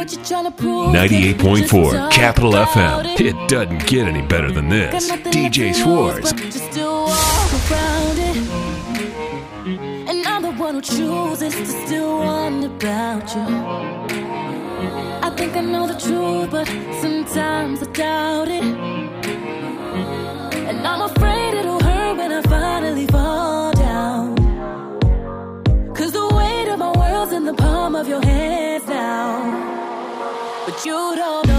what you're trying to prove. 98.4 Capital FM. It doesn't get any better than this. DJ left to lose, Schwartz. but you still walk around it. And I'm the one who chooses to still wonder about you. I think I know the truth, but sometimes I doubt it. And I'm afraid it'll hurt when I finally fall down. Cause the weight of my world's in the palm of your. But you don't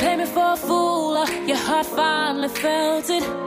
you me for a fool or your heart finally felt it.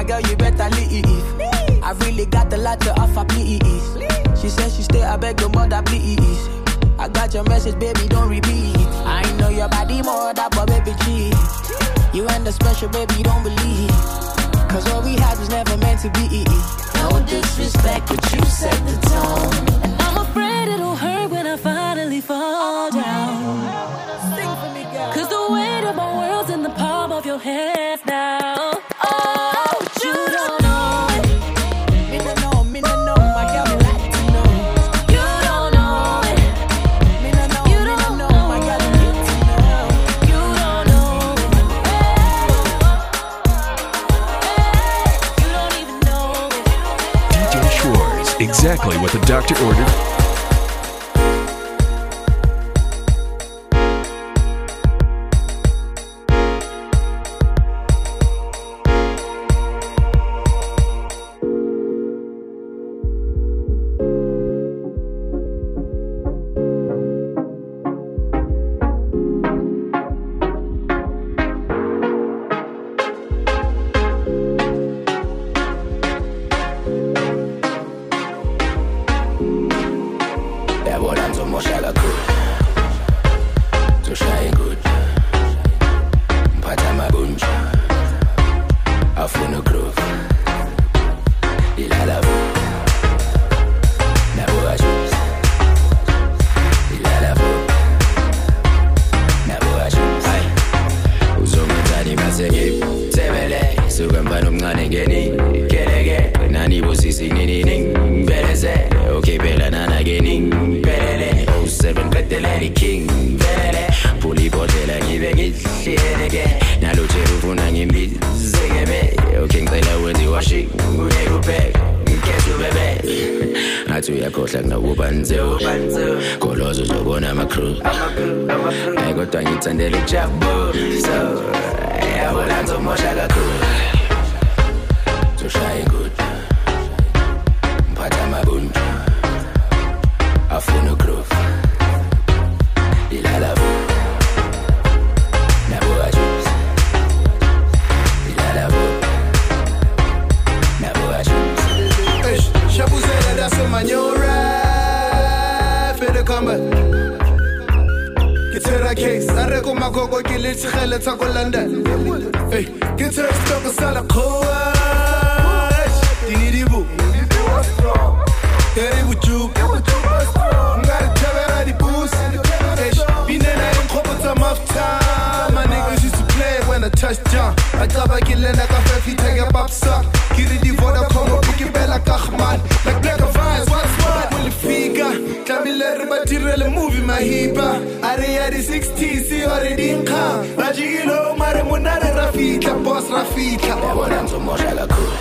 My girl, you better leave. I really got a lot to offer, please. She said she stay, I beg your mother, please. I got your message, baby, don't repeat. I know your body more, that but baby, cheat. You and the special, baby, don't believe. Cause what we had was never meant to be. No disrespect, but you set the tone. And I'm afraid it'll hurt when I finally fall down. Sing for me, girl. Cause the weight of my world's in the palm of your hands doctor ordered. Kiri di Vodacom o piki bela kahman Like black and vines what's what Ulifika Tlamile re ba direle movie mahipa. Are ya di 60s ise gore dinkgang ba jekile o mare monare ra fitlha bos ra fitlha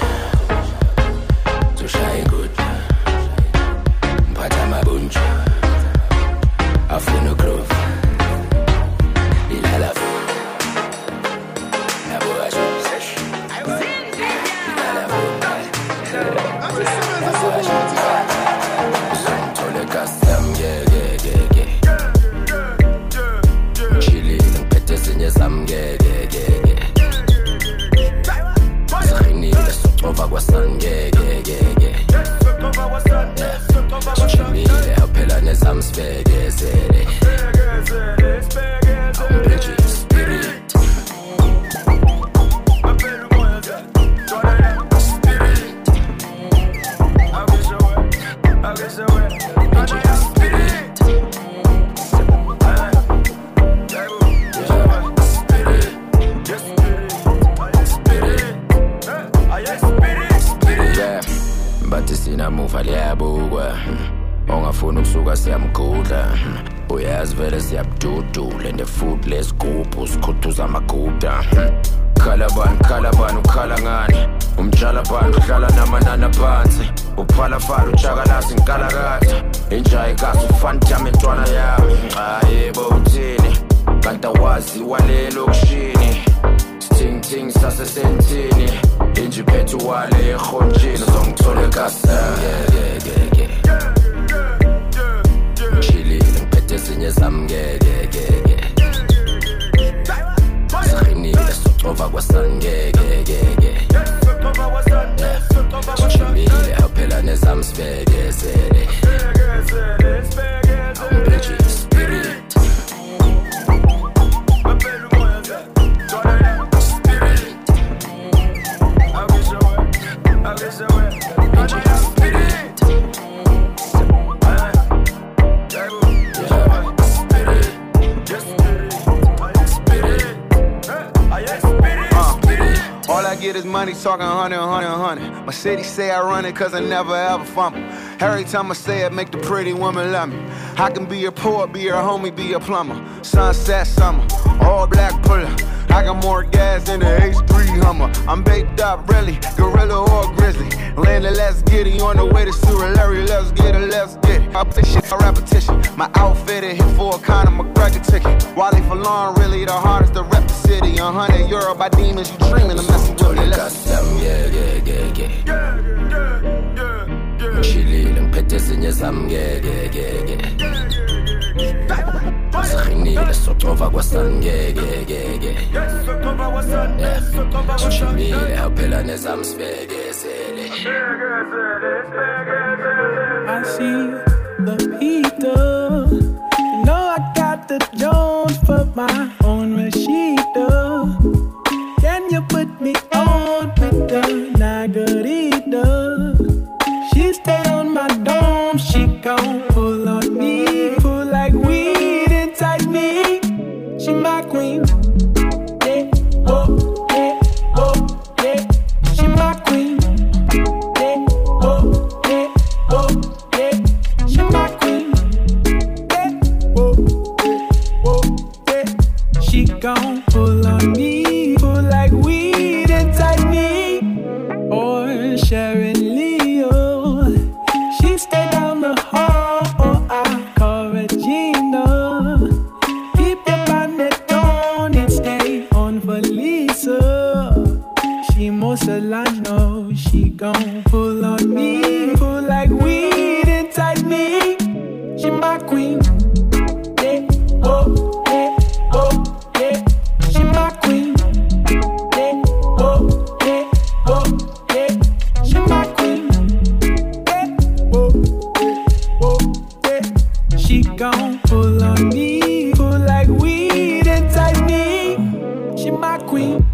money, talking hundred, hundred, hundred. My city say I run it cause I never ever fumble. Every time I say it, make the pretty woman love me. I can be your poet, be your homie, be your plumber. Sunset summer, all black puller. I got more gas than the H3 Hummer. I'm baked up, really, gorilla or grizzly. Landed, let's get it on the way to Surulere. Let's get it, let's get it. I put shit on repetition. My outfit it hit for a Conor McGregor ticket. Wally for long, really the hardest to rep the city. A hundred euro by demons, you dreaming of messing with me. Let's custom ngekekeke ngishilile aphela sibekezele I see the Peter. You know I got the Jones for my own Rashida. Can you put me on with the Nagarita? She stay on my dome, she gon'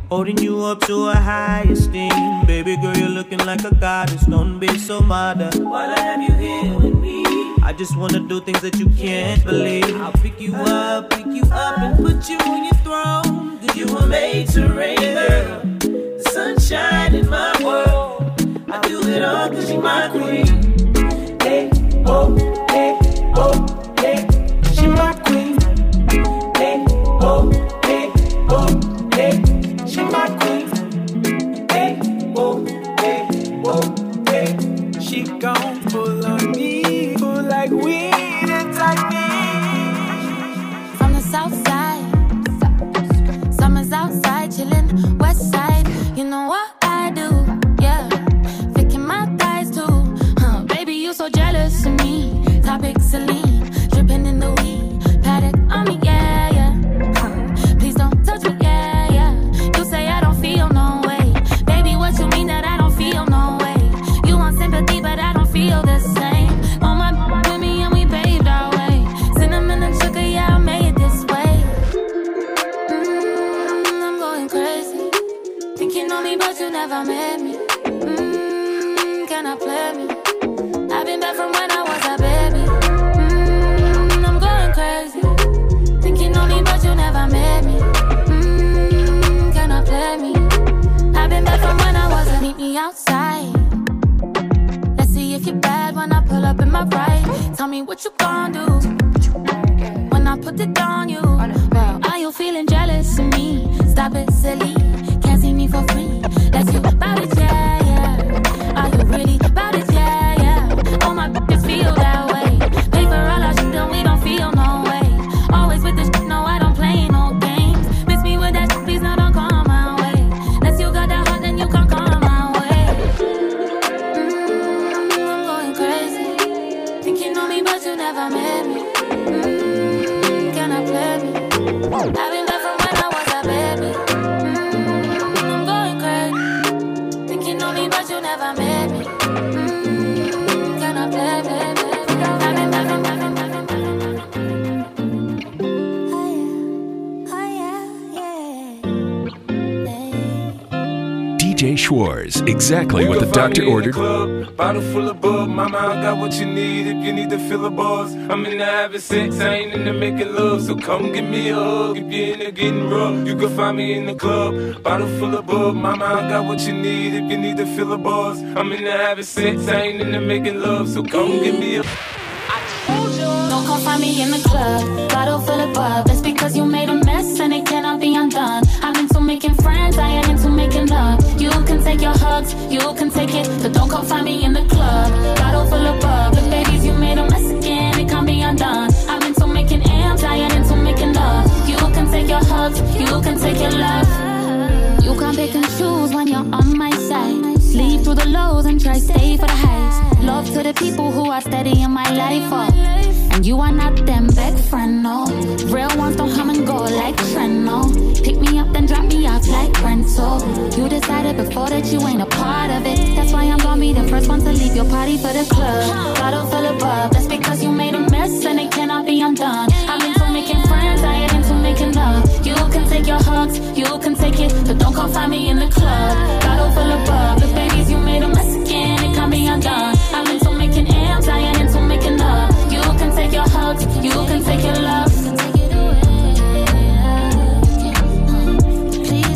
Holding you up to a high esteem. Baby girl, you're looking like a goddess. Don't be so modern. While I have you here with me. I just wanna do things that you can't believe. I'll pick you up, pick you up, and put you on your throne. Cause you were made to reign, girl. The sunshine in my world. I do it all cause you're my queen. Hey, oh, Schwartz, exactly what the doctor ordered. Club, bottle full of bub, mama, I got what you need if you need to fill a buzz. I'm in the having sex, I ain't in the making love, so come give me a hug. If you're in the getting rough, you can find me in the club, bottle full of bub, mama, I got what you need if you need to fill a buzz. I'm in the having sex, I ain't in the making love, so come give me a Don't come find me in the club, bottle full of bub. That's because you made a mess and it cannot be undone. I'm into making friends, I am into making love. You can take your hugs, you can take it, but don't come find me in the club, bottle full of bub. Look, babies, you made a mess again, it can't be undone. I'm into making amps, I am into making love. You can take your hugs, you can take your love. You can't pick and choose when you're on my side. Sleep through the lows and try stay for the highs. Love to the people who are steady in my life. Oh. And you are not them big friend, no. Real ones don't come and go like trend, no. Pick me up then drop me off like rental. You decided before that you ain't a part of it. That's why I'm gonna be the first one to leave your party for the club. Bottle full of bub. That's because you made a mess and it cannot be undone. I'm into making friends, I ain't into making love. You can take your hugs, you can take it, but don't come find me in the club. Bottle full of bub. The babies you made a mess again, it can't be undone.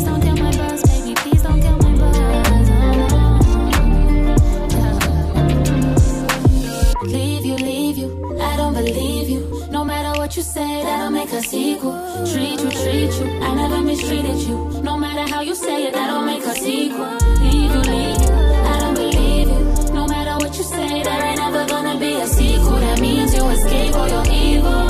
Don't tell my bust, baby. Please don't tell my birth Leave you, leave you. I don't believe you. No matter what you say, that'll make a sequel. Treat you, treat you. I never mistreated you. No matter how you say it, that'll make a sequel. Leave you, leave be a sequel. That means you escape or you're evil.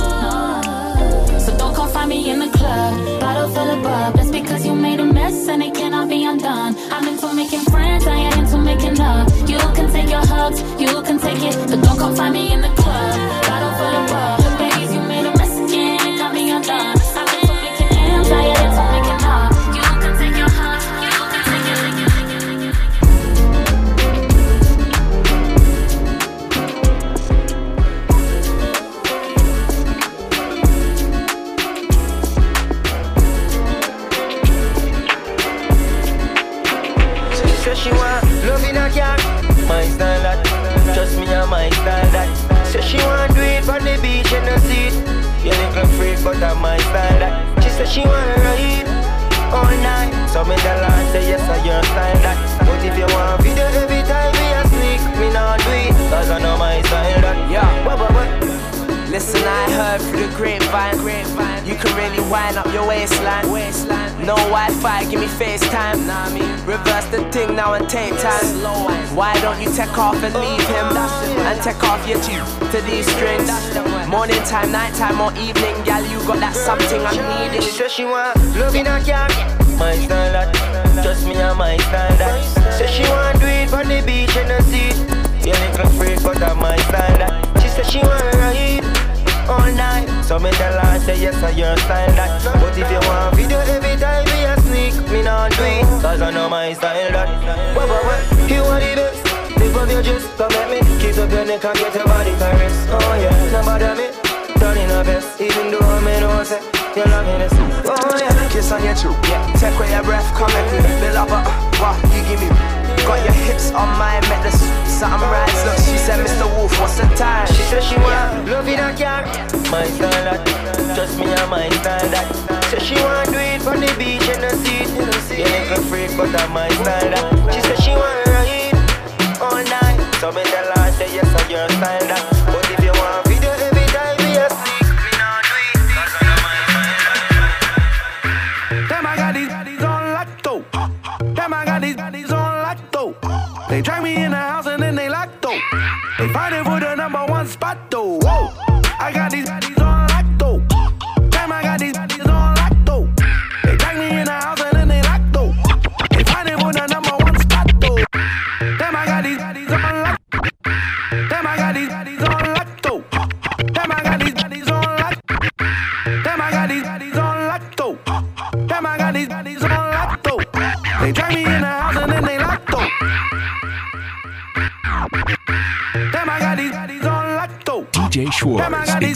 So don't come find me in the club, bottle full of bub. That's because you made a mess and it cannot be undone. I'm into making friends, I ain't into making love. You can take your hugs, you can take it, but don't come find me in the club, bottle full of bub.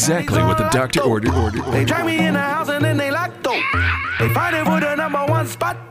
exactly what the doctor ordered. They drag me in the house and then they lock door. They fighting for the number one spot.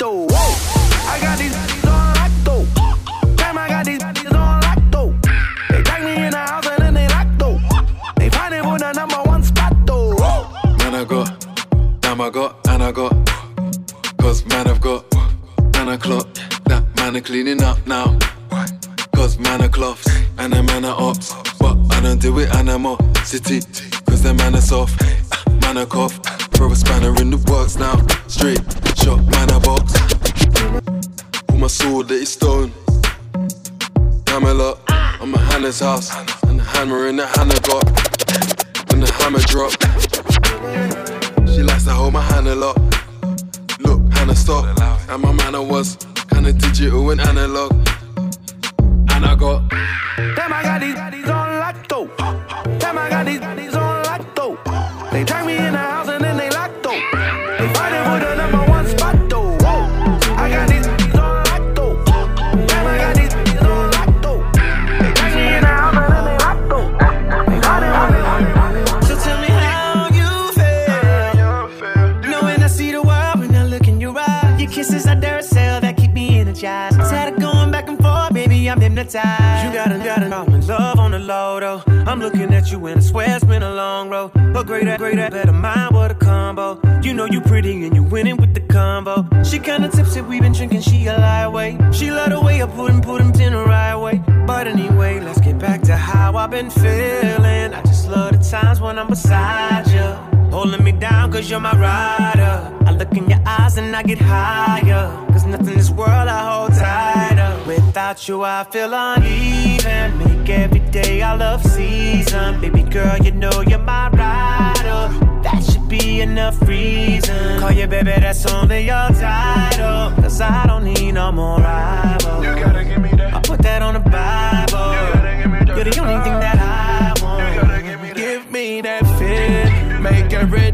I get higher. Cause nothing in this world I hold tighter. Without you, I feel uneven. Make every day I love season. Baby girl, you know you're my rider. That should be enough reason. Call you baby, that's only your title. Cause I don't need no more rivals. You gotta give me that. I put that on the Bible. You gotta give me that. You're the only thing that I want. You gotta give me that. Give me that feeling. Make every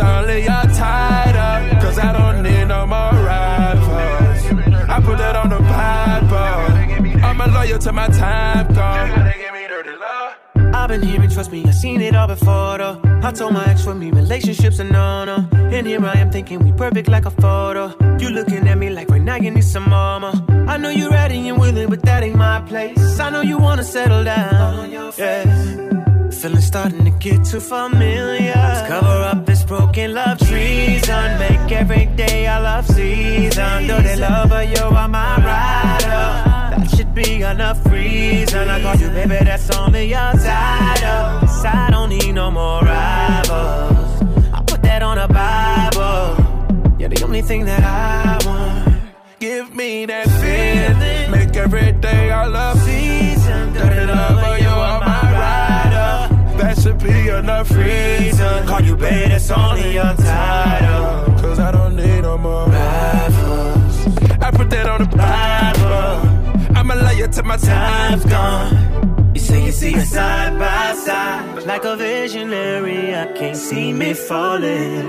i'm tied up cause I don't need no more rivals. I put that on the Bible. I'm a lawyer to my time gone. I've been here and trust me, I've seen it all before though. I told my ex for me, relationships are no no. And here I am thinking we perfect like a photo. You looking at me like right now you need some mama. I know you're ready and willing, but that ain't my place. I know you wanna settle down. On your face. Yeah. Feeling starting to get too familiar. Let's cover up this broken love treason. Make every day our love season. Though they love her, you are my rider. That should be enough reason. I call you baby, that's only your title. Cause I don't need no more rivals. I put that on a Bible. You're the only thing that I want. Give me that feeling. Make every day our love season. Though they love her, you are my that should be enough reason. Call you baby, that's only your title. Cause I don't need no more rivals. I put that on the Bible. I'ma lay you till my time's gone. You say you see us side by side, like a visionary. I can't see me falling.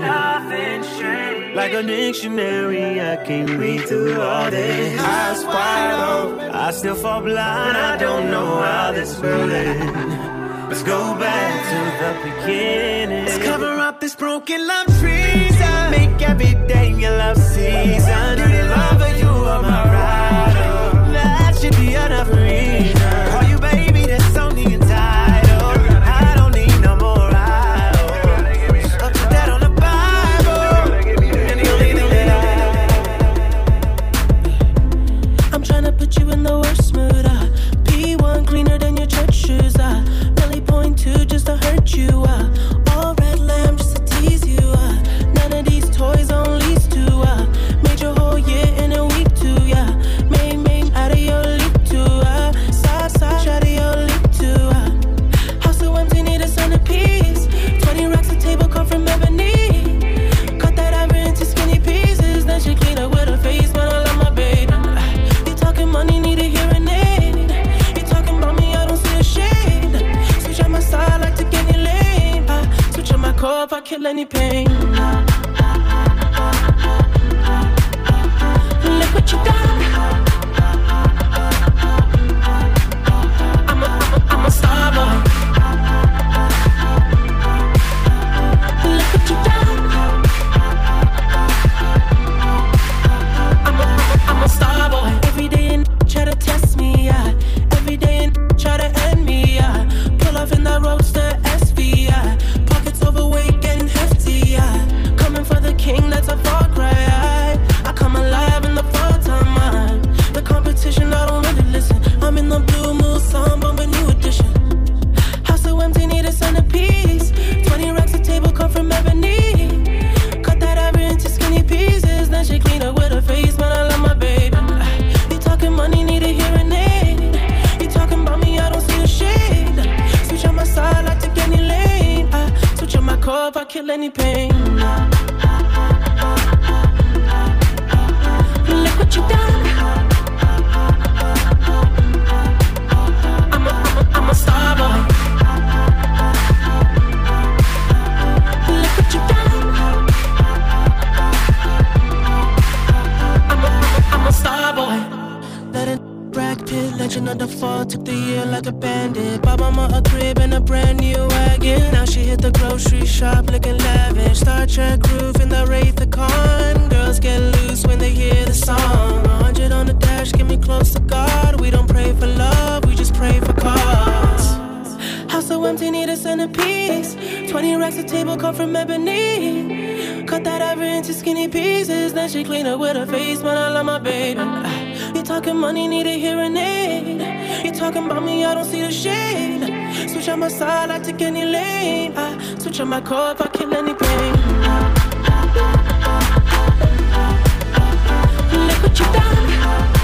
Like a dictionary, I can't read through all this. Eyes wide open, I still fall blind. I don't know how this will end. Let's go back to the beginning. Let's cover up this broken love treason. Make every day your love season. Dirty lover, you are my rider. That should be enough reason. Call you baby, that's only entitled. I don't need no more idol. I put that on the Bible. And the only thing that I'm tryna put you in the worst mood. Uh. P1 cleaner than your church shoes. Uh. Point two just to hurt you. Uh. I switch on my core if I kill any pain. Look what you done.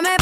dirt,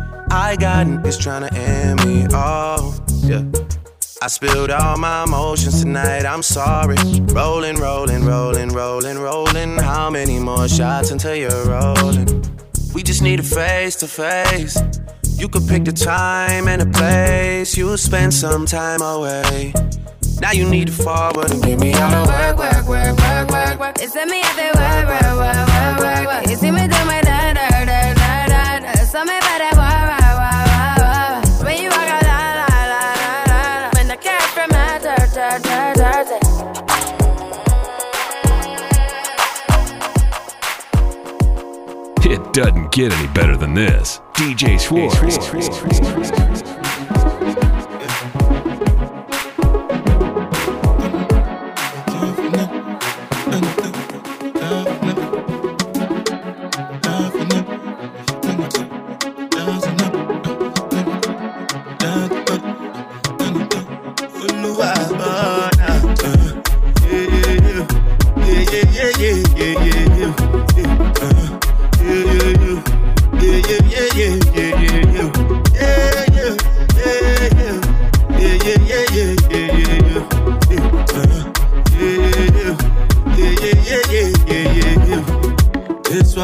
I got niggas tryna end me. Oh, yeah. I spilled all my emotions tonight, I'm sorry. Rolling, rolling, rolling, rolling, rolling. How many more shots until you're rolling? We just need a face to face. You could pick the time and the place. You'll spend some time away. Now you need to forward and give me all the work, work, work, work, work, work. It's me, I feel work, work, work, work, work, work. You see me do my da, da, da, da, da, da. Something about that wah, doesn't get any better than this. DJ Schwartz.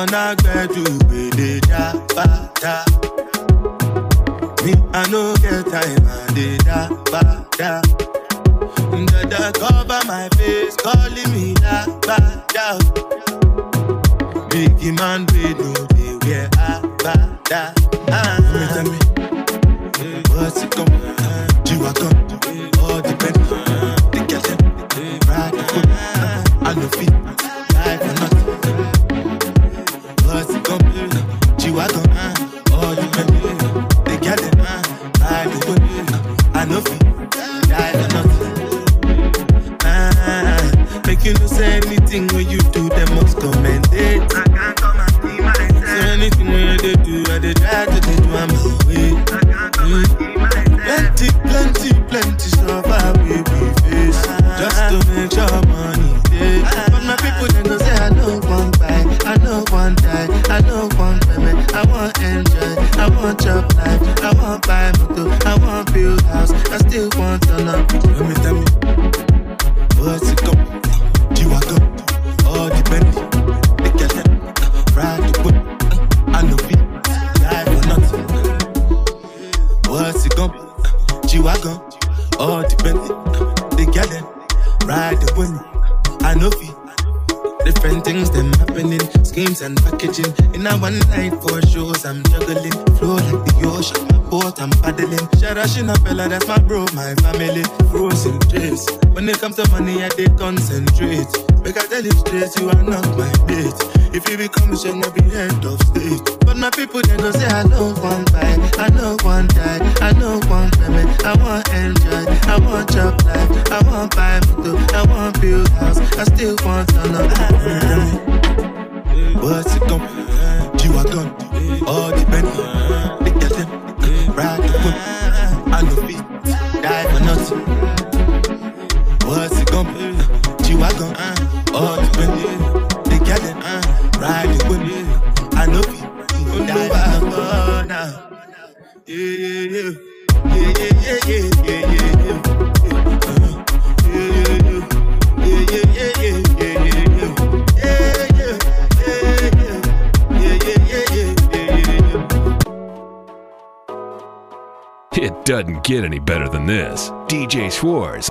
The da ba da. Me, I no get time, I did da ba. Dada cover my face, calling me da ba da. Biggie man, we know they wear a ba That's my bro, my family. Frozen trace. When it comes to money, I they concentrate. Make I tell you straight, you are not my mate. If you become a shall be head of state. But my people they don't say I get any better than this. DJ Schwartz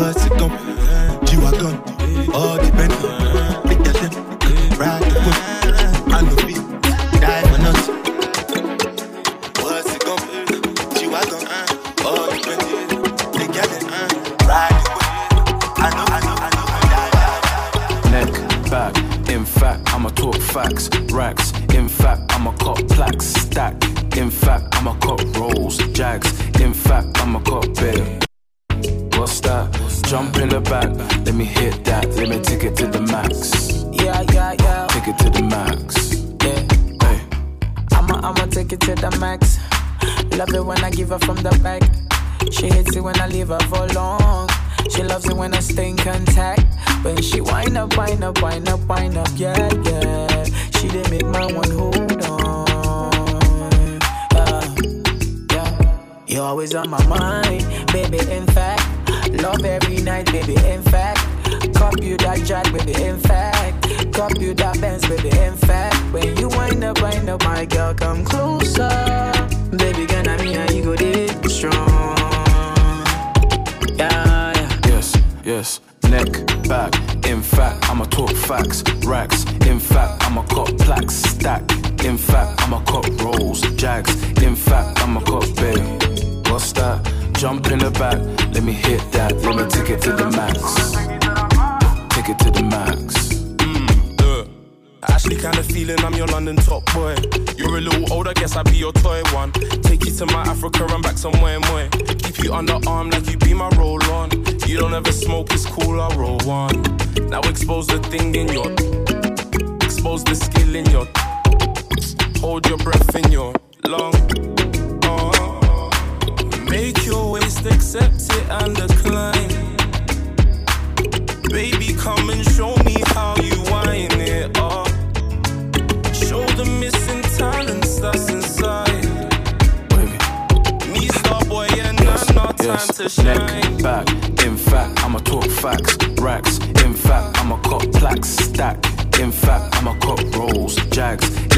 what's it gon' G-Wagon, all depend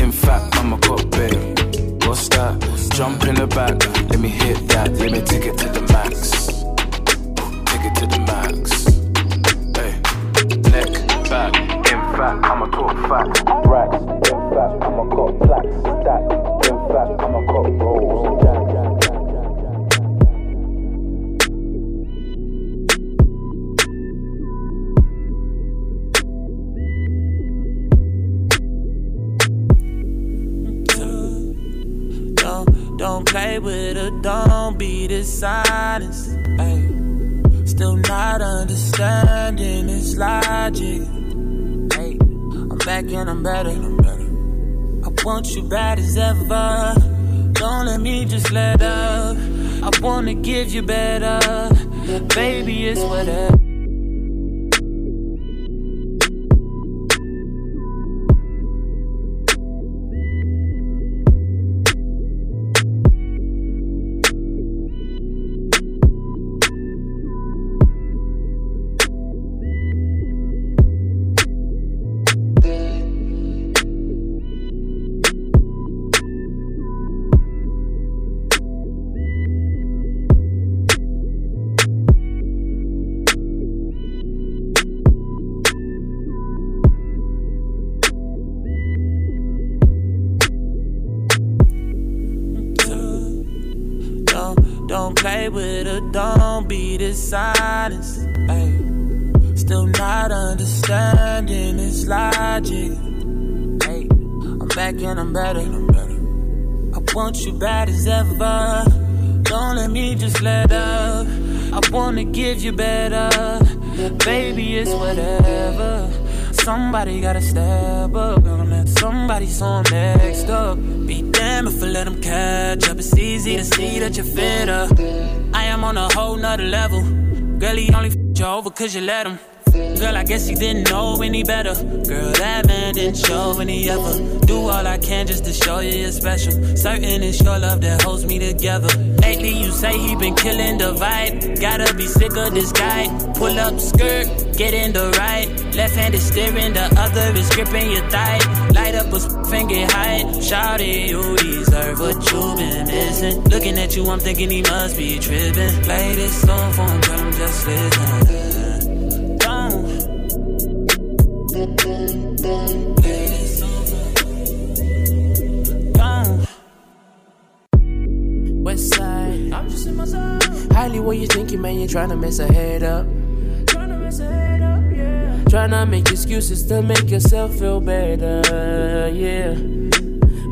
jags. In fact, I'ma cop bail. What's that? Jump in the back, let me hit that, let me take it to the max. Take it to the max. Hey, neck, back. In fact, I'ma talk facts, racks. In fact, I'ma cop plaques, stack. In fact, I'ma cop don't be dishonest. Ay. Still not understanding its logic. Ay. I'm back and I'm better. I want you bad as ever. Don't let me just let up. I wanna give you better. Baby, it's whatever. Ay. Still not understanding its logic. Ay. I'm back and I'm better. I want you bad as ever. Don't let me just let up. I wanna give you better. Baby, it's whatever. Somebody gotta step up. Gonna let somebody so next up. Be damned if I let them catch up. It's easy to see that you're up. I am on a whole nother level. Girl, he only f you over cause you let him. Girl, I guess he didn't know any better. Girl, that man didn't show any ever. Do all I can just to show you you're special. Certain it's your love that holds me together. Lately, you say he been killing the vibe. Gotta be sick of this guy. Pull up skirt, get in the right. Left hand is steering, the other is gripping your thigh. Light up a finger high. Shout it, you deserve what you've been missing. Looking at you, I'm thinking he must be tripping. Play this song for him, tell him just listen. Trying to mess a head up. Trying to mess a head up, yeah. Trying to make excuses to make yourself feel better, yeah.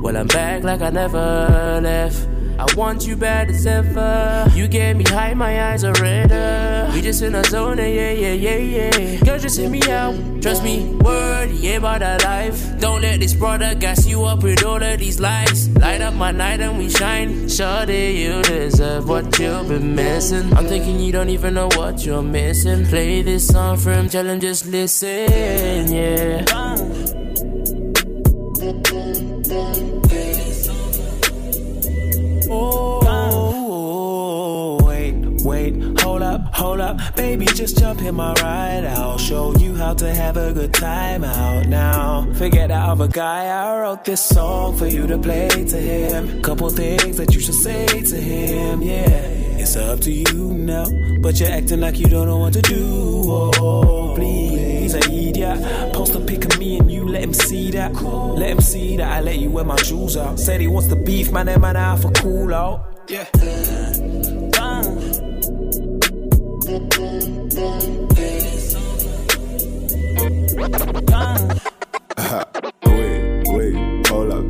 Well, I'm back like I never left. I want you bad as ever. You get me high, my eyes are redder. We just in a zone, yeah, yeah, yeah, yeah. Girl, just hit me out. Trust me, word, yeah, about that life. Don't let this product gas you up with all of these lights. Light up my night and we shine. Shorty, you deserve what you've been missing. I'm thinking you don't even know what you're missing. Play this song for him, tell him just listen, yeah. My ride. I'll show you how to have a good time out now. Forget that other guy, I wrote this song for you to play to him. Couple things that you should say to him, yeah. It's up to you now, but you're acting like you don't know what to do. Oh, please, I idiot. Post a pic of me and you, let him see that. Let him see that I let you wear my shoes out. Said he wants the beef, man, that man out for cool out. Yeah. wait, wait, hold up.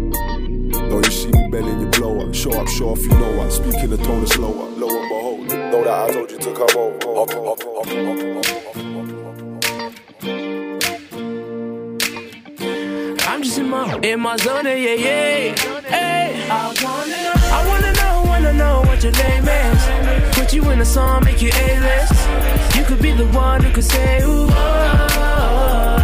Don't you see me your? Show up, show off, you know I'm speaking the tone is slower, lower, but hold. Know that I told you to come over. I'm just in my in my zone, yeah, yeah. yeah. I wanna know, I wanna know, wanna know what your name is. Put you in a song, make you A-list. You could be the one who could say ooh. Oh, oh, oh.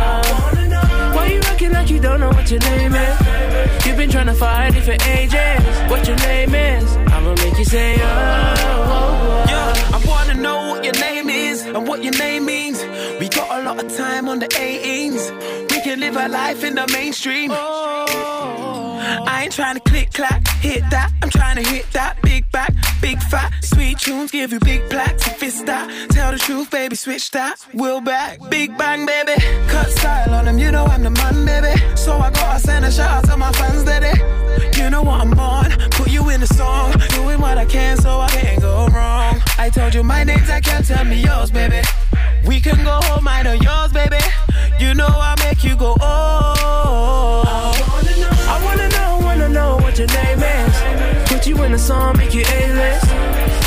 Acting like you don't know what your name is? You've been trying to find it for ages. What your name is? I'ma make you say, oh. oh, oh. Yeah, I wanna know what your name is and what your name means. We got a lot of time on the 18s. Can live our life in the mainstream. I ain't trying to click clack, hit that. I'm trying to hit that big back, big fat, sweet tunes, give you big plaques. If it's that, tell the truth, baby, switch that. We'll back, big bang, baby. Cut style on them, you know I'm the man, baby. So I gotta send a shout out to my fans, daddy. You know what I'm on, put you in the song, doing what I can so I can't go wrong. I told you my name's, I can't tell me yours, baby. We can go home, mine or yours, baby. You know I make you go, oh. I wanna know, wanna know what your name is. Put you in a song, make you A-list.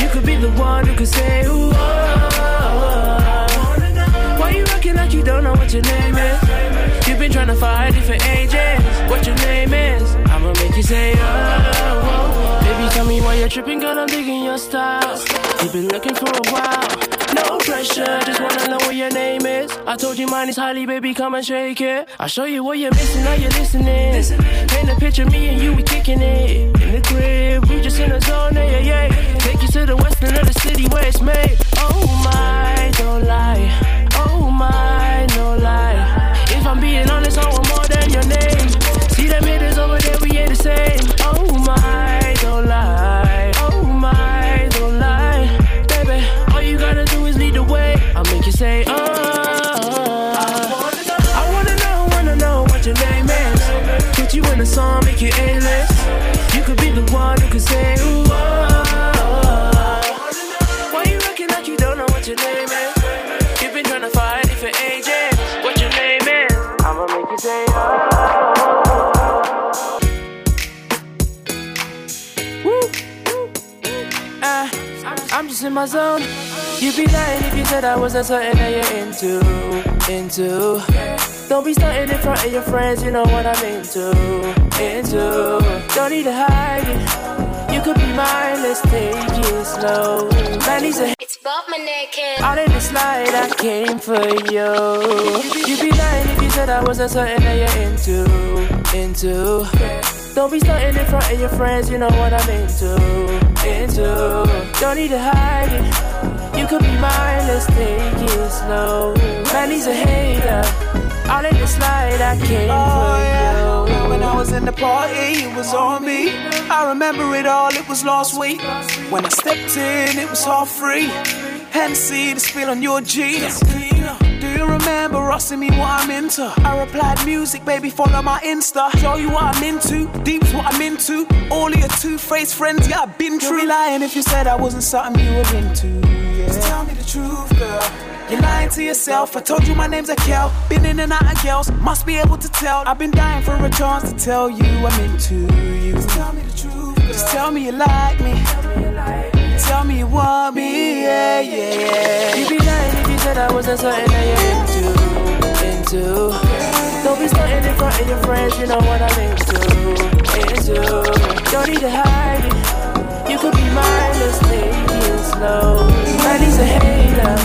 You could be the one who could say, ooh. Oh, oh, oh. oh. Why you acting like you don't know what your name is? You've been trying to find for ages. What your name is? I'ma make you say, oh, oh, oh. Tell me why you're tripping, girl. I'm digging your style. You've been looking for a while. No pressure, just wanna know what your name is. I told you mine is Holly, baby, come and shake it. I'll show you what you're missing, now you're listening. Paint a picture, of me and you, we kicking it. In the crib, we just in a zone, yeah, yeah. Take you to the western of the city where it's made. Oh my, don't lie. Oh my, no lie. If I'm being honest, I want more than your name. See them hitters over there, we ain't the same. Oh my, don't lie. Oh my, don't lie. Baby, all you gotta do is lead the way. I'll make you say, oh. I wanna know, wanna know what your name is. Put you in a song, in my zone. You'd be lying if you said I wasn't something that you're into, into. Don't be starting in front of your friends, you know what I'm into, into. Don't need to hide it. You could be mine, let's take it slow. Man, he's a It's Bob my naked. out in the slide, I came for you. You'd be lying if you said I wasn't something that you're into, into. Don't be starting in front of your friends, you know what I'm into, into. Don't need to hide it. You could be mine, let's take it slow. Man, he's a hater. Out in the slide, I came oh, for you. When I was in the party, it was on me. I remember it all, it was last week. When I stepped in, it was half free. Hennessy to spill on your jeans. You remember asking me what I'm into? I replied, music, baby, follow my Insta. Show you what I'm into, deep's what I'm into. All of your two-faced friends, yeah, I've been true. lying if you said I wasn't something you were into. Yeah. Just tell me the truth, girl. You're lying to yourself. I told you my name's Akel. Been in and out of girls. Must be able to tell. I've been dying for a chance to tell you I'm into you. Just tell me the truth. Girl. Just tell me you like me. Tell me you want me. Yeah, yeah, yeah. You'd be lying if you said I wasn't something that you're into, into. Don't be starting in front of your friends, you know what I'm into, into. Don't need to hide it. You could be mine, let's take it slow. Man, he's a hater.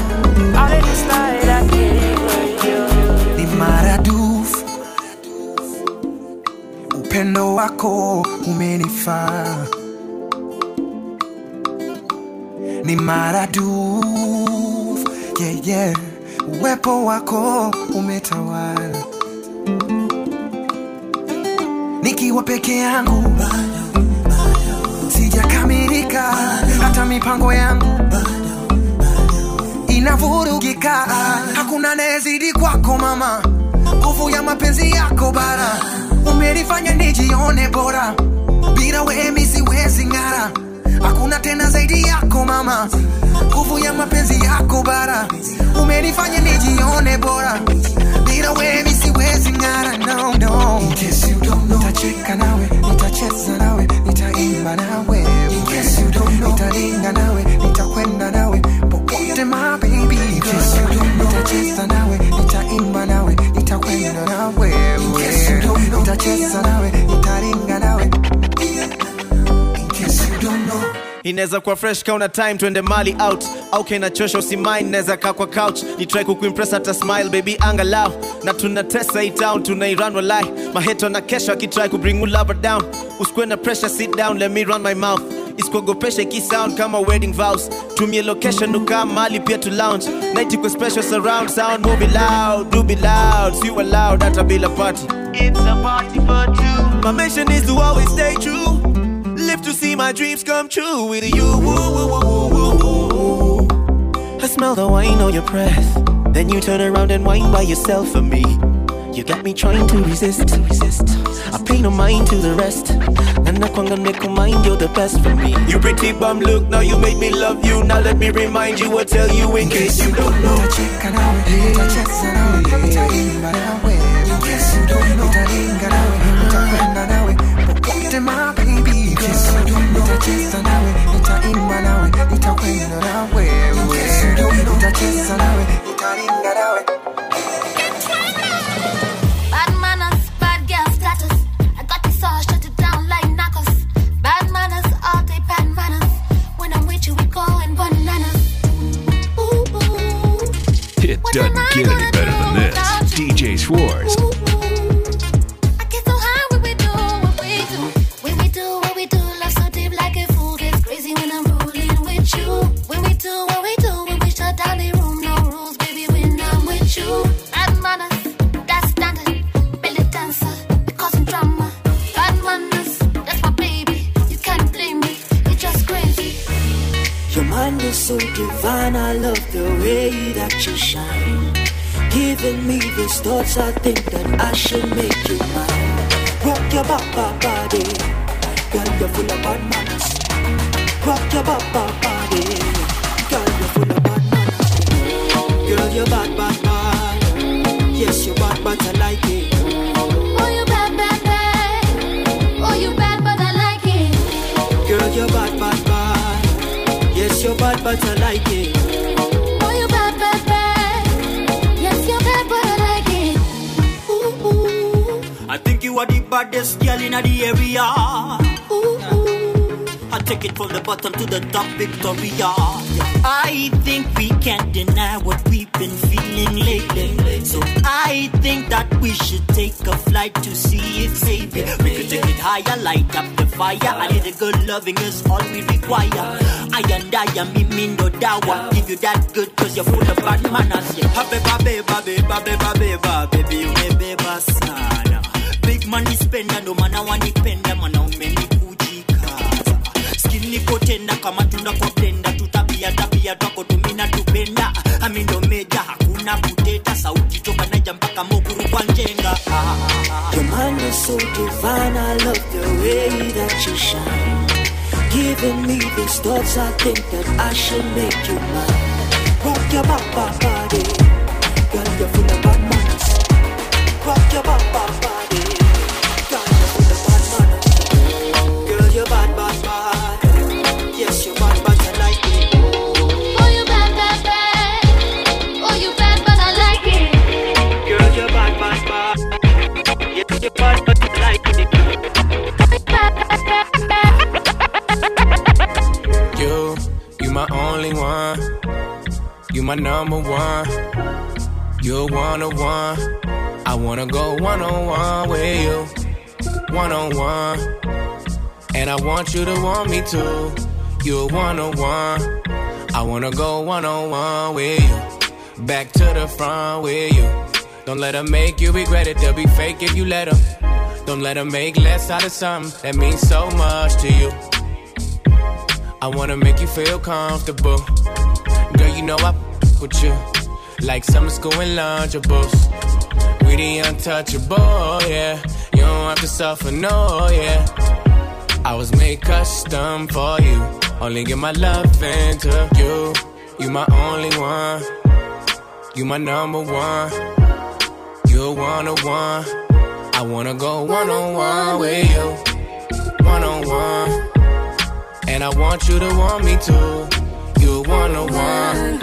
Out in the slide, I came for you. ni maradufu upendo wako umenifaa ni maradufu yeah, yeah. uwepo wako umetawala. Nikiwa peke yangu sijakamilika. Hata mipango yangu inavurugika. Hakuna anayezidi kwako mama. Nguvu ya mapenzi yako bara. Umenifanya nijione bora. Bila wemi siwezi ng'ara hakuna tena zaidi yako mama. Nguvu ya mapenzi yako bara. Umenifanya nijione bora. Bila wemi siwezi ng'ara. No no. In case you don't know. Nitacheka nawe nitacheza nawe nitaimba nawe. In case you don't know. Nitalinga nawe nitakwenda nawe. Popote my baby in case you don't know. Nitacheza nawe nitaimba nawe nitakwenda nawe. In case you don't know. Nitacheza nawe nitalinga nawe inaweza kuwa fresh kauna time twende mali out. Au kinachosha usimain naweza kaa kwa couch. Nitrai kukuimpress hata smile baby angalau. Na tunatesa hii town tunairan walai maheto na kesho akitrai kubringu lover down. Usikuwe na pressure sit down let me run my mouth. Isikuogopesha ikisound kama wedding vows. Tumie location ukaa mali pia to lounge. Night kwa special surround sound move loud do be loud. See you loud hata bila party. It's a party for two. My mission is to always stay true to see my dreams come true with you. Woo, woo, woo, woo, woo, woo. I smell the wine on your breath. Then you turn around and whine by yourself for me. You got me trying to resist, resist. I pay no mind to the rest. And I can't make mind, you're the best for me. You pretty bum look, now you made me love you. Now let me remind you, or tell you in case you don't know. nitacheka nawe nitacheza nawe nitaimba nawe in case you don't know don't know nitacheza nawe nitaimba nawe nitakwenda nawe in case you don't know nitacheza nawe nitalinga nawe Bad manners, bad girl status. I got this all shut it down like knuckles. Bad manners, all day bad manners. When I'm with you, we going bananas. Ooh, ooh. It doesn't get any better than this. DJ Schwartz. I these thoughts, I think that I should make you mine. Rock your baba body, girl, you're full of bad manners. Rock your baba you are the baddest girl in the area. I take it from the bottom to the top, Victoria. I think we can't deny what we've been feeling lately. So I think that we should take a flight to see it safely. We could take it higher, light up the fire. I need a good loving is all we require. I and I am me, me no dawa. Give you that good cause you're full of bad manners. Yeah. Beba, beba, beba, beba, beba, baby, you may beba sana. Big money spender, no man wanipenda, mwanaume ni kujikaza. Skin niko tenda kama tunda kwa blender, tutabia tabia twako tumina tupenda. Ami meja, hakuna kuteta, sauti toka naija mpaka mokuru kwa njenga. Is so divine, I love the way that you shine. Giving me these thoughts, I think that I should make you mine. Rock your baba body, girl, you're full of bad manners. Rock your baba body, You, you my only one. You my number one. You're one on one. I wanna go one on one with you. One on one. And I want you to want me too. You're one on one. I wanna go one on one with you. Back to the front with you. Don't let them make you regret it. They'll be fake if you let them. Don't let them make less out of something that means so much to you. I wanna make you feel comfortable. Girl, you know I with you. Like summer school and lunchables. We the untouchable, yeah. You don't have to suffer, no, yeah. I was made custom for you. Only give my love into you. You my only one. You my number one. You're one on one. I wanna go one on one with you, one on one. And I want you to want me too. You one on one.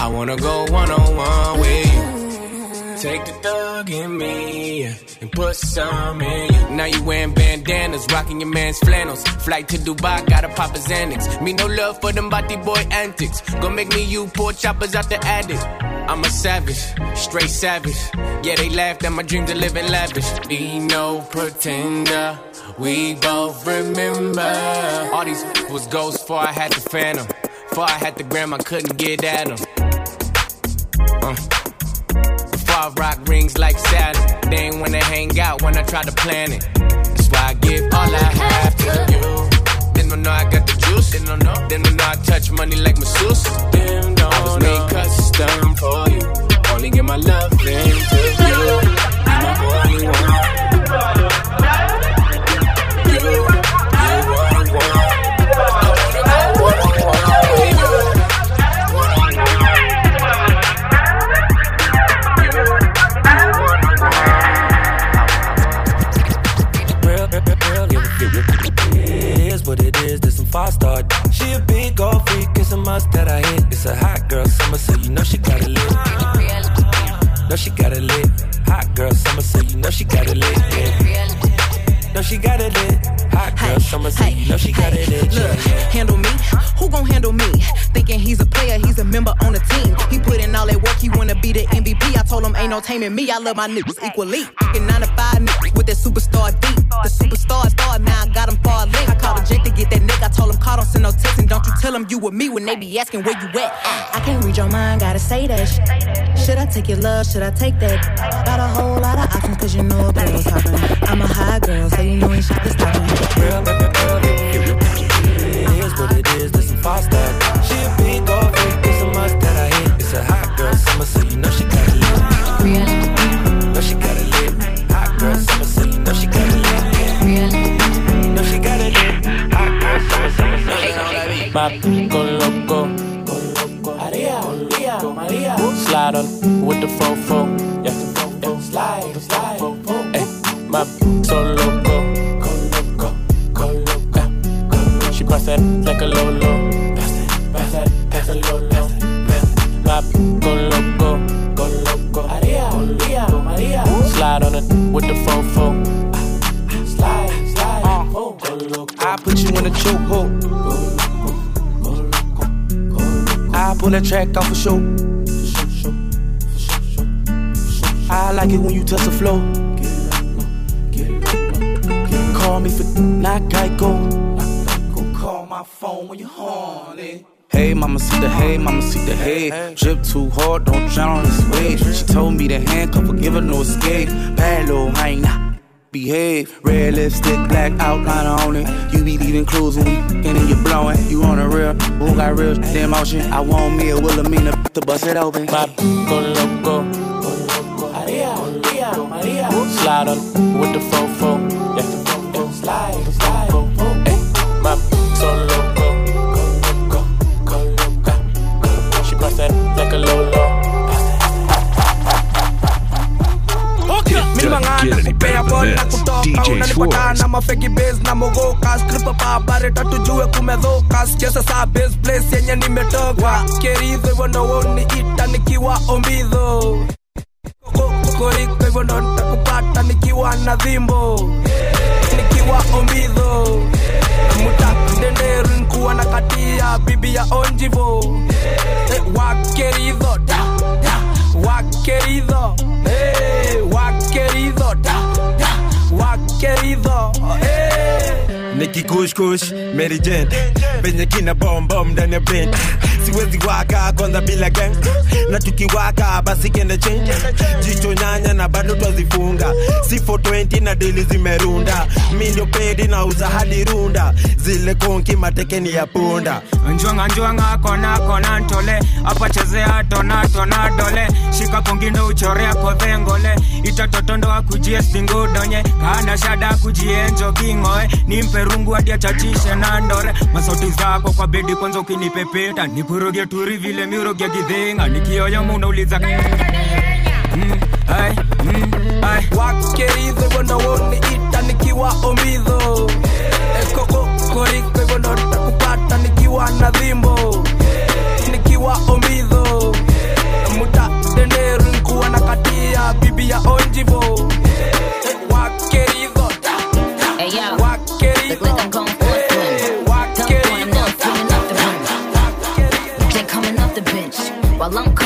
I wanna go one on one with you. Take the thug in me and put some in you. Now you wearing bandanas, rocking your man's flannels. Flight to Dubai, gotta pop a Xanax. Me no love for them body boy antics. Gonna make me you poor choppers out the attic. I'm a savage, straight savage. Yeah, they laughed at my dreams of living lavish. Be no pretender. We both remember. All these was ghosts before I had the phantom. Before I had the gram, I couldn't get at them. Uh. Before I rock rings like Saturn. They ain't wanna hang out when I try to plan it. That's why I give all I have to you. Then don't know I got the juice. Then don't know. Then don't know I touch money like masseuse. Them don't I was made custom for you. Only give my love to you. You my only one. That I hit. It's a hot girl summer, so you know she got it lit. Know she got it lit. Hot girl summer, so you know she got it lit. Yeah. Know she got it lit. Hot girl summer, so you know she got it lit. Look, Yeah, handle me. Who gon' handle me? Thinking he's a player, he's a member on the team. He put in all that work, he wanna be the MVP. I told him ain't no taming me. I love my niggas equally. Fucking nine to five niggas with that superstar deep. The superstar star, now I got him far link. I called a Jake to get that nigga. I told him call, don't send no text, and don't you tell him you with me when they be asking where you at. I can't read your mind, gotta say that shit. Should I take your love? Should I take that? Got a whole lot of options, cause you know girl's hopping. I'm a high girl, so you know ain't shit to stop me. Real, real, real, real. It is what it is, there's some five star. She a big old freak, it's a must that I hit. It's a hot girl summer, so you know she got it lit. Know she got it lit. Hot girl summer, so you know she got it lit. Know she got it lit. Hot girl summer, so you know she got summer, summer. My go loco. Maria, Maria, Slide on with the fofo. Yeah, yeah. slide, slide. I pull that track off a show. I like it when you touch the flow. Call me for not Geico. Call my phone when you're horny. Hey, mama, see the hey, mama, see the hey. Drip too hard, don't drown on this wave. She told me to handcuff her, give her no escape. Bad little hyena. Behave, red lipstick, black outline on it. You be leaving clues when we and then you blowing. You on a real, who got real shit in motion? I want me a Wilhelmina to bust it open. My go loco. Maria, Maria, Maria. Slide on with the fofo. record na kutoka unanipata na ita nikiwa ombizo. Nikiwa na dhimbo nikiwa ombizo. Mutadenderu na katia bibi ya onjivo. Eh, Wakerizo ta. Wakeridho da, da, wakeridho Eh, wakeridho da, wakeridho Eh. nikikushkush merijen venye kina bombom ndani ya bent siwezi waka kwanza bila gang. Na tukiwaka basi kende change. Jicho nyanya na bado twazifunga. Si 420 na dili zimerunda. Mi ndio pedi na uza hadi runda. Zile konki matekeni ya punda. Njwanga njwanga kona kona ntole. Apachezea tona tona dole. Shika kongindo uchorea kodhengole itatotondoa akujie stingudonye kana shada kujienjo kingoe. Nimpe rungu hadi achachishe na ndore. Masauti zako kwa bedi kwanza ukinipepeta. Nikuroge turi vile miroge kidhinga nikioyo munauliza mm, ai, mm, hivyo ndo nikiwa omidho ekokokoriko hivyo ndo nikiwa na dhimbo nikiwa omidho muta denderu nkuwa na katia bibi ya onjivo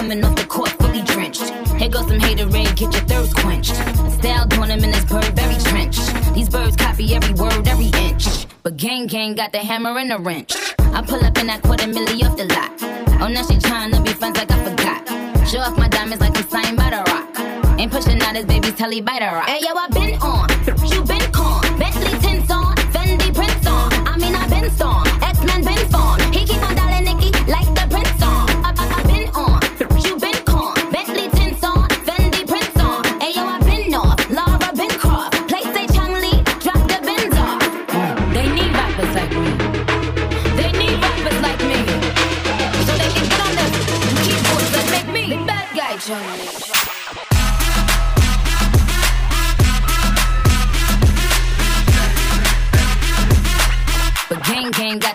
coming off the court fully drenched. Here goes some hater rain, get your thirst quenched. Style doing him in this bird very trench. These birds copy every word, every inch. But gang gang got the hammer and the wrench. I pull up in that quarter milli off the lot. Oh, now she tryna be friends like I forgot. Show off my diamonds like I'm signed by the rock. Ain't pushing out his baby's telly by the rock. Hey yo, I been on, you been con. Bentley tints on, Fendi prints on. I mean I been storm,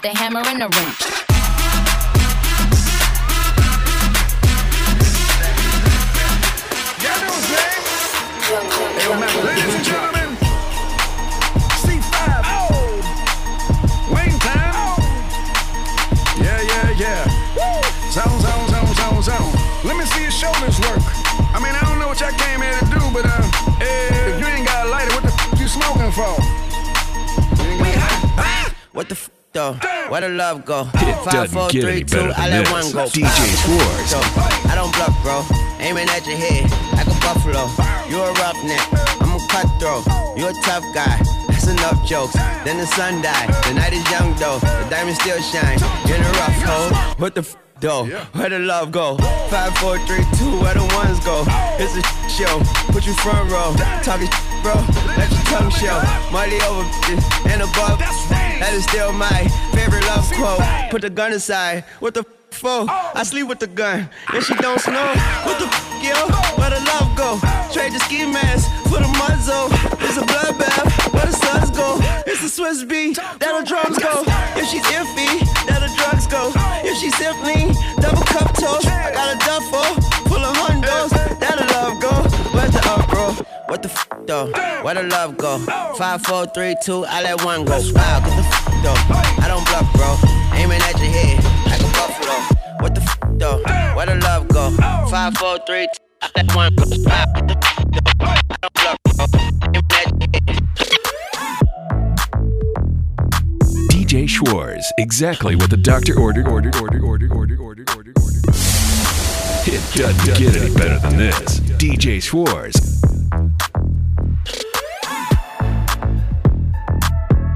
got the hammer and the wrench. Ladies and gentlemen, C5. Wing time. Yeah, yeah, yeah. Zone, zone, zone, zone, zone. Let me see your shoulders work. I mean, I don't know what y'all came here to do, but uh, if you ain't got a lighter, what the f you smoking for? What the f though? Where the love go? It doesn't get any better I than let one this. go. DJ Schwartz. So, I don't bluff, bro. Aiming at your head like a buffalo. You a roughneck, I'm a cutthroat. You a tough guy. That's enough jokes. Then the sun died. The night is young though. The diamond still shine. You're in a rough hole. What the f though? Where the love go? Five, four, three, two. Where the ones go? It's a show. Put you front row. Talking bro. Let your tongue show. Money over and above. That is still my favorite love quote. Put the gun aside. What the f- for? I sleep with the gun. And she don't snow. What the f- yo? Where the love go? Trade the ski mask for the muzzle. It's a bloodbath. Where the suns go? It's the Swiss beat. That the drums go. If she's iffy, that go. If she's simply double cup toast, I got a duffel full of hundos. That the love go. Where's the up, bro? What the f though? Where the love go? Five, four, three, two, I let one go. Wow, get the f though. I don't bluff, bro. Aiming at your head like a buffalo. What the f though? Where the love go? Five, four, three, two, I let one go. Wow, get the f though. DJ Schwartz. Exactly what the doctor ordered, ordered, ordered, ordered, ordered, ordered, ordered, ordered. It doesn't get any better than this. DJ Schwartz.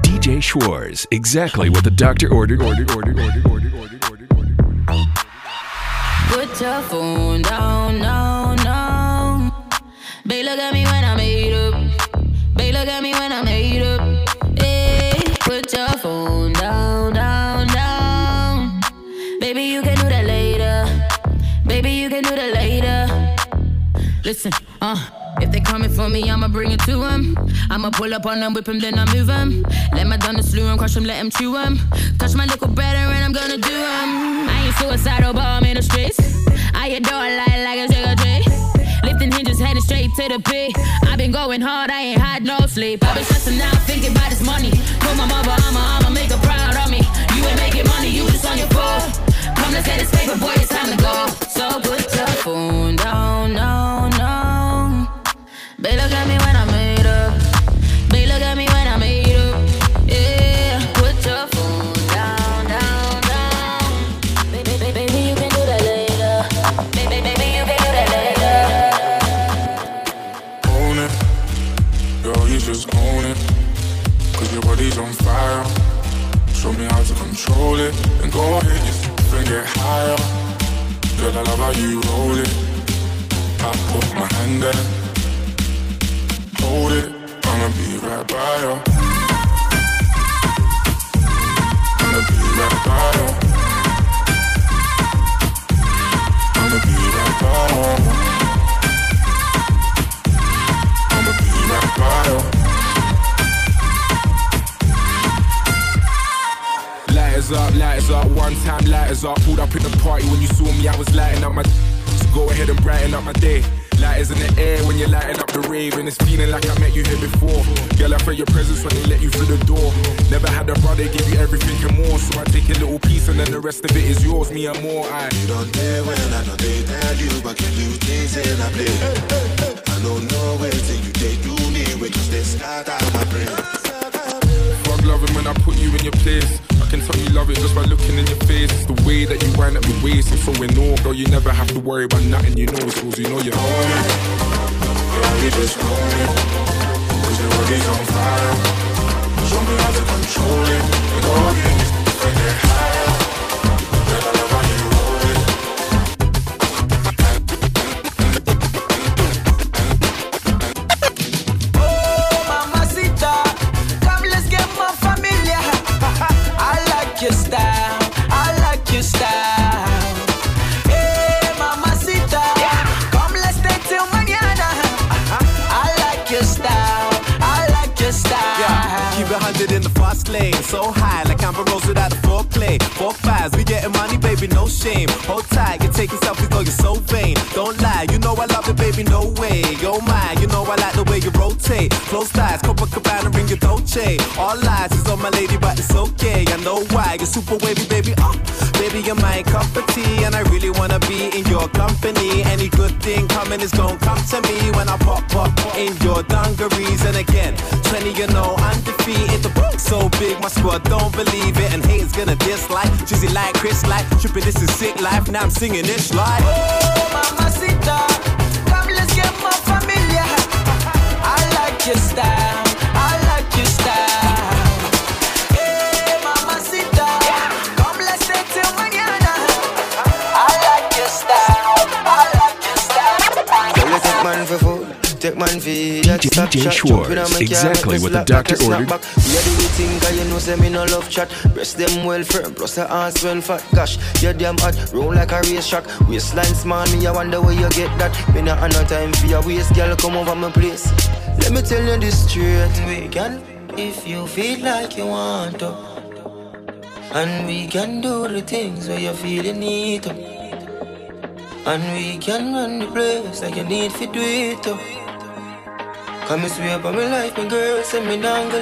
DJ Schwartz. Exactly what the doctor ordered, ordered, ordered, ordered, ordered, ordered, ordered, ordered. Put your phone down, down, down. Babe, look at me when I made up. Babe, look at me Listen, uh. If they coming for me, I'ma bring it to them. I'ma pull up on them, whip them, then I move them. Let my done slew them, crush them, let them chew them. Touch my little brother, and I'm gonna do them. I ain't suicidal, but I'm in the streets. I adore light like a cigarette. Lifting hinges, heading straight to the pit. I've been going hard, I ain't had no sleep. I've been stressing out, thinking about this money. Put my mother, I'ma, I'ma make her proud of me. You ain't making money, you just on your phone. Come, let's get this paper, boy, it's time to go. So put your phone down, down, control it and go ahead, just bring it higher. Girl, I love how you roll it. I put my hand there, hold it. I'ma be right by you. I'ma be right by you. I'ma be right by you. Lighters up, lighters up, one time lighters up. pulled up in the party when you saw me, I was lighting up my. So go ahead and brighten up my day. Lighters in the air when you're lighting up the rave, and it's feeling like I met you here before. Girl, I felt your presence when they let you through the door. Never had a brother give you everything and more, so I take a little piece and then the rest of it is yours, me and more. I You don't dare when I know they tell you, but you do things in a play. I don't know where till you they do me, when you stay start out my brain. Fuck loving when I put you in your place. I can tell you love it just by looking in your face. It's the way that you wind up your waist. I'm so in girl. You never have to worry about nothing. You know it's yours. You know you're on it. Girl, you just own it. Cause your body's on fire. Show me how to control it. With all things. Way. Oh my, you know I like the way you rotate. Close ties, Copacabana, ring your Dolce. All lies is on my lady, but it's okay. I know why, you're super wavy, baby. Oh, baby, you're my cup of tea, and I really wanna be in your company. Any good thing coming is gonna come to me when I pop up in your dungarees. And again, 20, you know, I'm undefeated. The book's so big, my squad don't believe it, and haters gonna dislike. Drizzy like Chris, like tripping, this is sick life. Now I'm singing this like. Oh, mamacita, take man DJ DJ Schwartz, exactly what the doctor ordered. Yeah, do we think I you know say me no love chat. Breast them well firm, plus her ass well fat. Gosh, you damn hot, roll like a race Waistline small, me I wonder where you get that. Me not have no time for your waist, girl, come over my place. Let me tell you this straight We can, if you feel like you want to And we can do the things where you feel you need to And we can run the place like you need to do it Come and swear by my life, my girl, send me down, go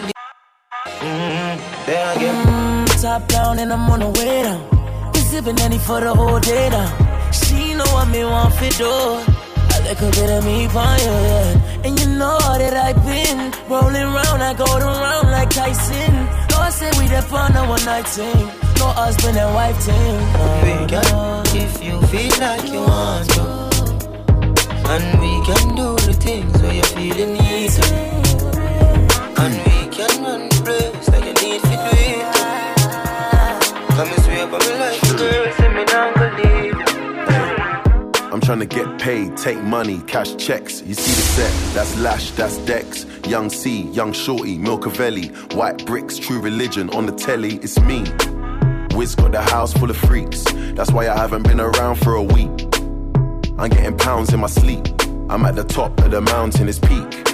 Mm-hmm. There again. Mm, top down and I'm on the way down. We sipping any for the whole day now. She know what me want for do. I like a bit of me for you, yeah. And you know that I've been rolling round, I go around like Tyson. No, I said we the fun a one night thing. No husband and wife team. We can, if you feel like you want to. And we can do the things where you feel you need to. And we can run the place like you need to do it. Come and swear by my life, girl, send me down, go leave. I'm trying to get paid, take money, cash checks. You see the set, that's Lash, that's Dex. Young C, Young Shorty, Milcavelli. White bricks, true religion on the telly, it's me. Wiz got the house full of freaks. That's why I haven't been around for a week. I'm getting pounds in my sleep. I'm at the top of the mountain, it's peak.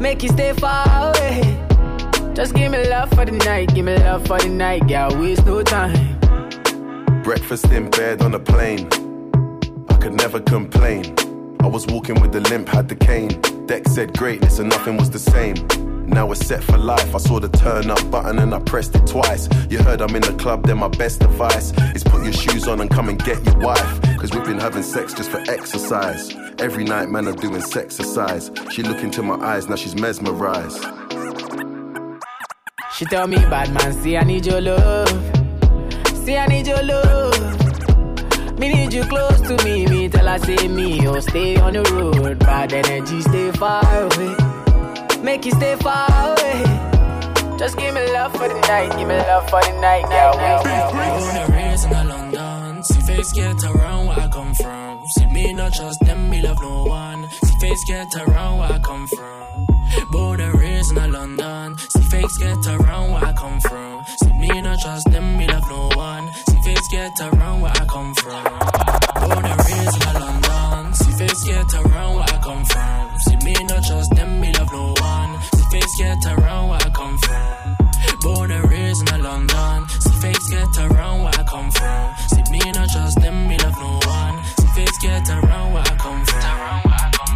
Make you stay far away. Just give me love for the night, give me love for the night, girl. Waste no time. Breakfast in bed on a plane. I could never complain. I was walking with the limp, had the cane. Deck said greatness and nothing was the same. Now we're set for life. I saw the turn up button and I pressed it twice. You heard I'm in the club, then my best advice is put your shoes on and come and get your wife. Cause we've been having sex just for exercise. Every night, man, I'm doing exercise. She look into my eyes, now she's mesmerized. She tell me, bad man, see I need your love. See I need your love. Me need you close to me. Me tell her say me, oh stay on the road. Bad energy, stay far away. Make you stay far away. Just give me love for the night, give me love for the night, girl. Born and raised in London, see face face get around where I come from. See me not trust them, me love no one. See face get around where I come from. Raised in the London. See fakes get around where I come from. See me not trust them, me love no one. See face get around where I come from. And raised in London. See face get around where I come from. See me not trust them, me love no one. See face get around where I come from. And raised in London. See fakes get around where I come from. See me not trust them, me. Get around where I come from.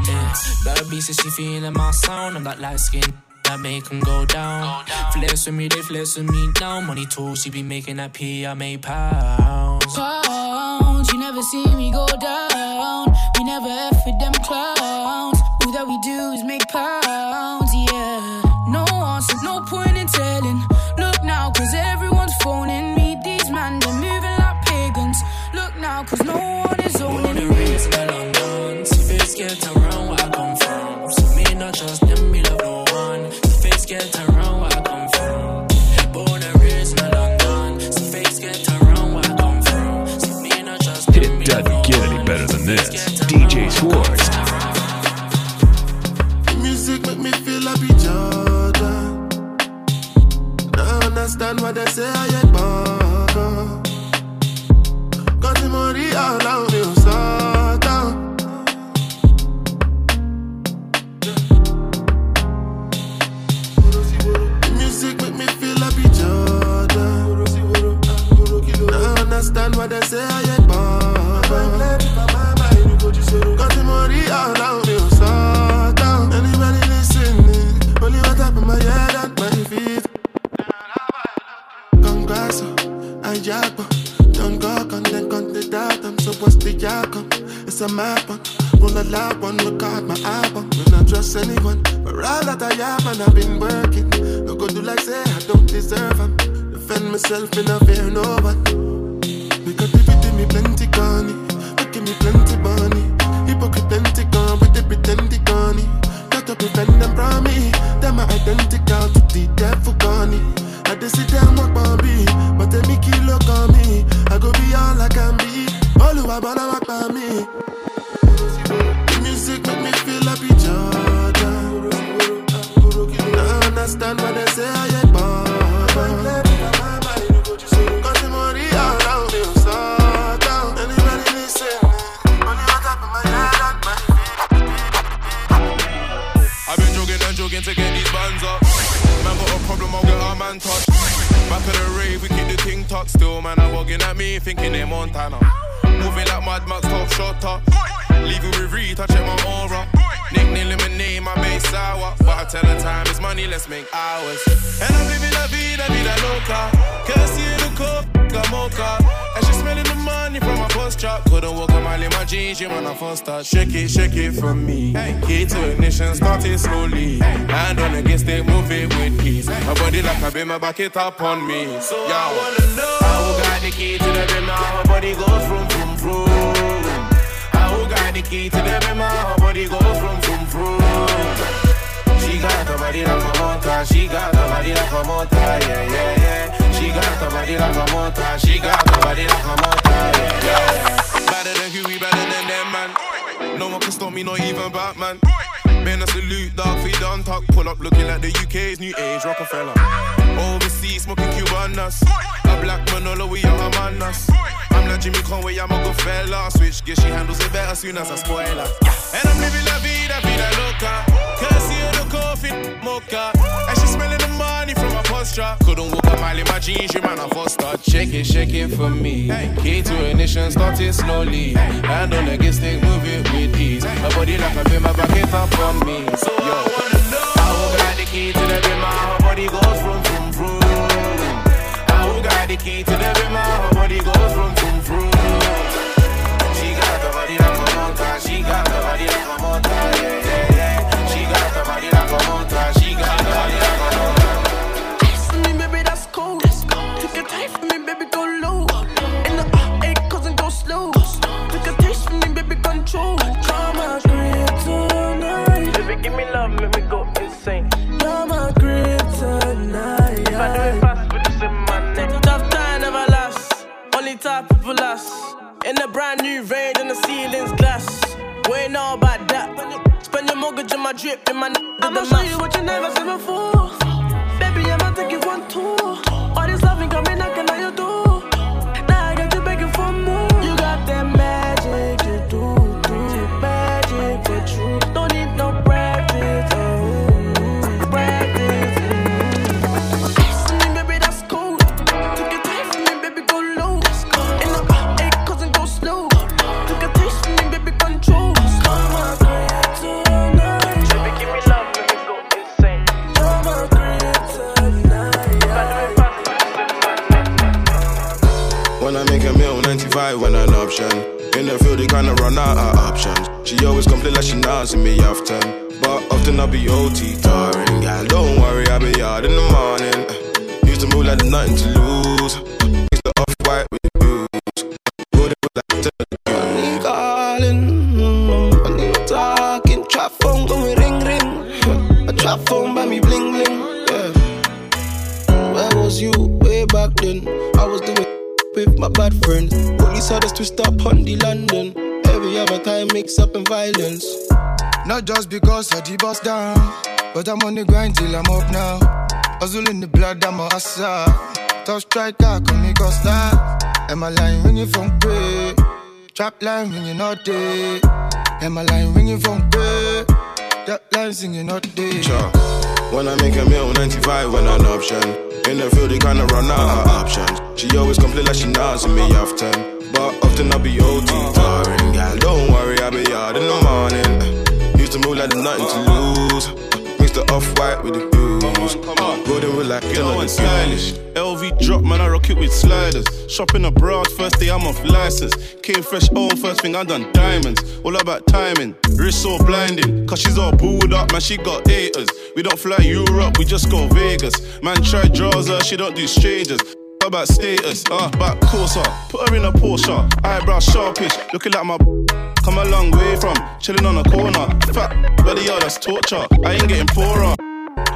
Yeah, bad B says she feeling my sound. I'm that light skin. That make 'em go down. Flex with me, they flex with me now. Money too, she be making that P, I make pounds. Pounds, you never see me go down. We never F with them clowns. DJ Music make me feel be Jordan. Now understand what they say myself in a fear no it, shake it for me. Key to ignition, start it slowly. Hand on against it, move it with ease. My body like a beam, back it up on me. So yeah, I wanna know how got the key to the beam, now my body goes from from from. How I got the key to the beam, now my body goes from from from. She got the body like a motor, she got the body like a motor, yeah, yeah, yeah. She got the body like a motor, she got the body like a motor, yeah, yeah. Man. Me, not even Batman. Man, a salute, dog, you done talk. Pull up looking like the UK's new age Rockefeller. Overseas, smoking Cubanas. A black Manolo, we are a manas. I'm like Jimmy Conway, I'm a good fella. Switch gear, she handles it better soon as I spoil her. And I'm living la vida, vida loca. See her the coffee, mocha. And she smelling the money from my posture. Couldn't walk a mile in my jeans, you man, I first start. Shake it, shake it for me. Key to ignition, start it slowly. Hand on the gas stick, move it with ease. My body like a beam, my back it up on me. So yo, I wanna know. How got the key to the beam, my body goes from from from. How got the key to the beam, my body goes n- I'ma show you what you never seen OT because the bust down, but I'm on the grind till I'm up now. Hustle in the blood, I'm a hustler. Tough striker, call me Costa. Am I line ringing from pay? Trap line ringing all day. Am I line ringing from pay? That line singing all day. Sure. When I make a meal, 95 when an option. In the field, they kinda run out of options. She always complain like she see me often. But often I'll be OT tiring. Don't worry, I'll be out in the morning. Used to move like there's nothing to lose. Mix the off white with the blues. Golden with like know what's stylish? LV drop, man, I rock it with sliders. Shopping abroad, first day I'm off license. Came fresh home, first thing I done diamonds. All about timing, wrist so blinding. Cause she's all booed up, man, she got haters. We don't fly Europe, we just go Vegas. Man, try draws her, uh, she don't do strangers. About status, uh, back closer, put her in a Porsche, eyebrow sharpish, looking like my come a long way from chilling on a corner. Fat belly, yo, that's torture. I ain't getting poorer.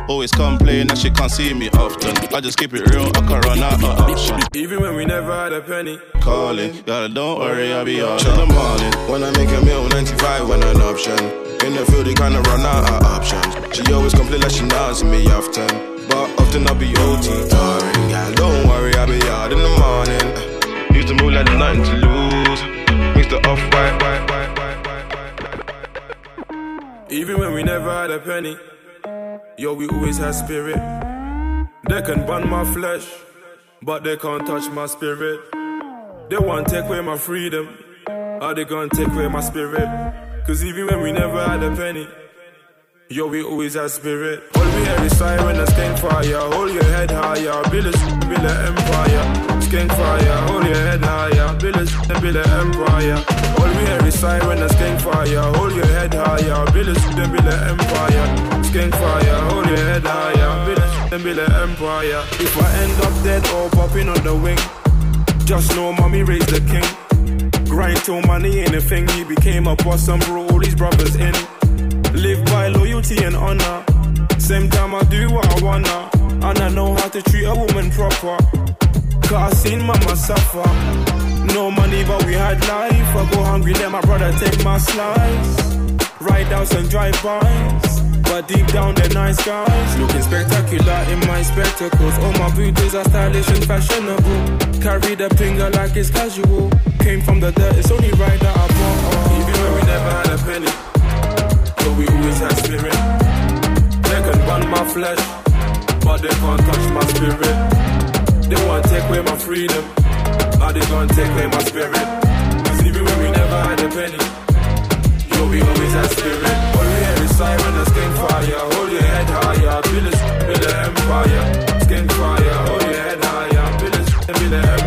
Always complain that she can't see me often. I just keep it real, I can run out of options. Even when we never had a penny. Calling, yeah, don't worry, I'll be out in the morning. When I make a meal, 95 when an option. In the field, they kinda run out of options. She always complain like she not see me often. But often I'll be OT tiring. Girl, don't I'll be in the morning. Used to move like there's nothing to lose. Mix the off white, Even when we never had a penny, yo, we always had spirit. They can burn my flesh, but they can't touch my spirit. They want to take away my freedom, or they gonna take away my spirit. Cause even when we never had a penny, yo, we always had spirit. All we hear is siren and skank fire. Hold your head higher, build a, build a empire. Skank fire, hold your head higher, build a, build a empire. All we hear is siren and skank fire. Hold your head higher, build a, build a empire. Skank fire, hold your head higher, build a, build a empire. If I end up dead or popping on the wing, just know mommy raised the king. Grind till money ain't a thing. He became a boss and brought all these brothers in. Live by loyalty and honor. Same time I do what I wanna. And I know how to treat a woman proper. Cause I seen mama suffer. No money, but we had life. I go hungry, let my brother take my slice. Ride outs and drive-bys. But deep down, they're nice guys. Looking spectacular in my spectacles. All my booties are stylish and fashionable. Carry the finger like it's casual. Came from the dirt, it's only right that I bought. Even when we never had a penny, but we always had spirit. They can burn my flesh, but they can't touch my spirit. They want to take away my freedom, but they gonna take away my spirit. Cause even when we never had a penny, yo, we always had spirit. All we hear is siren and skank fire. Hold your head higher, build a, build an empire. Skank fire, hold your head higher, build a, build an empire.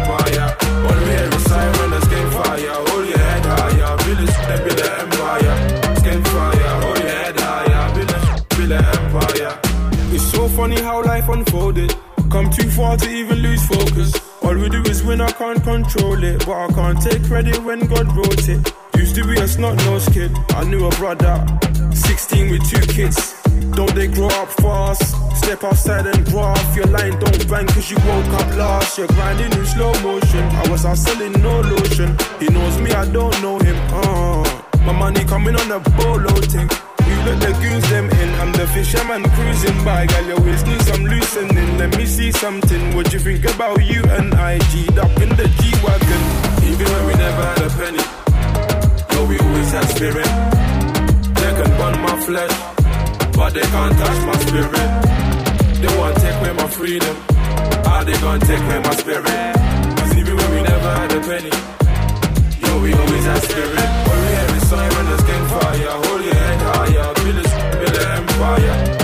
Funny how life unfolded. Come too far to even lose focus. All we do is win, I can't control it. But I can't take credit when God wrote it. Used to be a snot nosed kid. I knew a brother, 16 with two kids. Don't they grow up fast? Step outside and graft. Your line don't bang cause you woke up last. You're grinding in slow motion. I was out selling no lotion. He knows me, I don't know him. Uh, my money coming on a bolo thing. Let the goons them in. I'm the fisherman cruising by. Girl, your waist needs some loosening. Let me see something. What you think about you and I? G'd up in the G Wagon. Even when we never had a penny. Yo, we always had spirit. They can burn my flesh but they can't touch my spirit. They want to take away my freedom. How they gonna take away my spirit? Cause even when we never had a penny, yo, we always had spirit fire.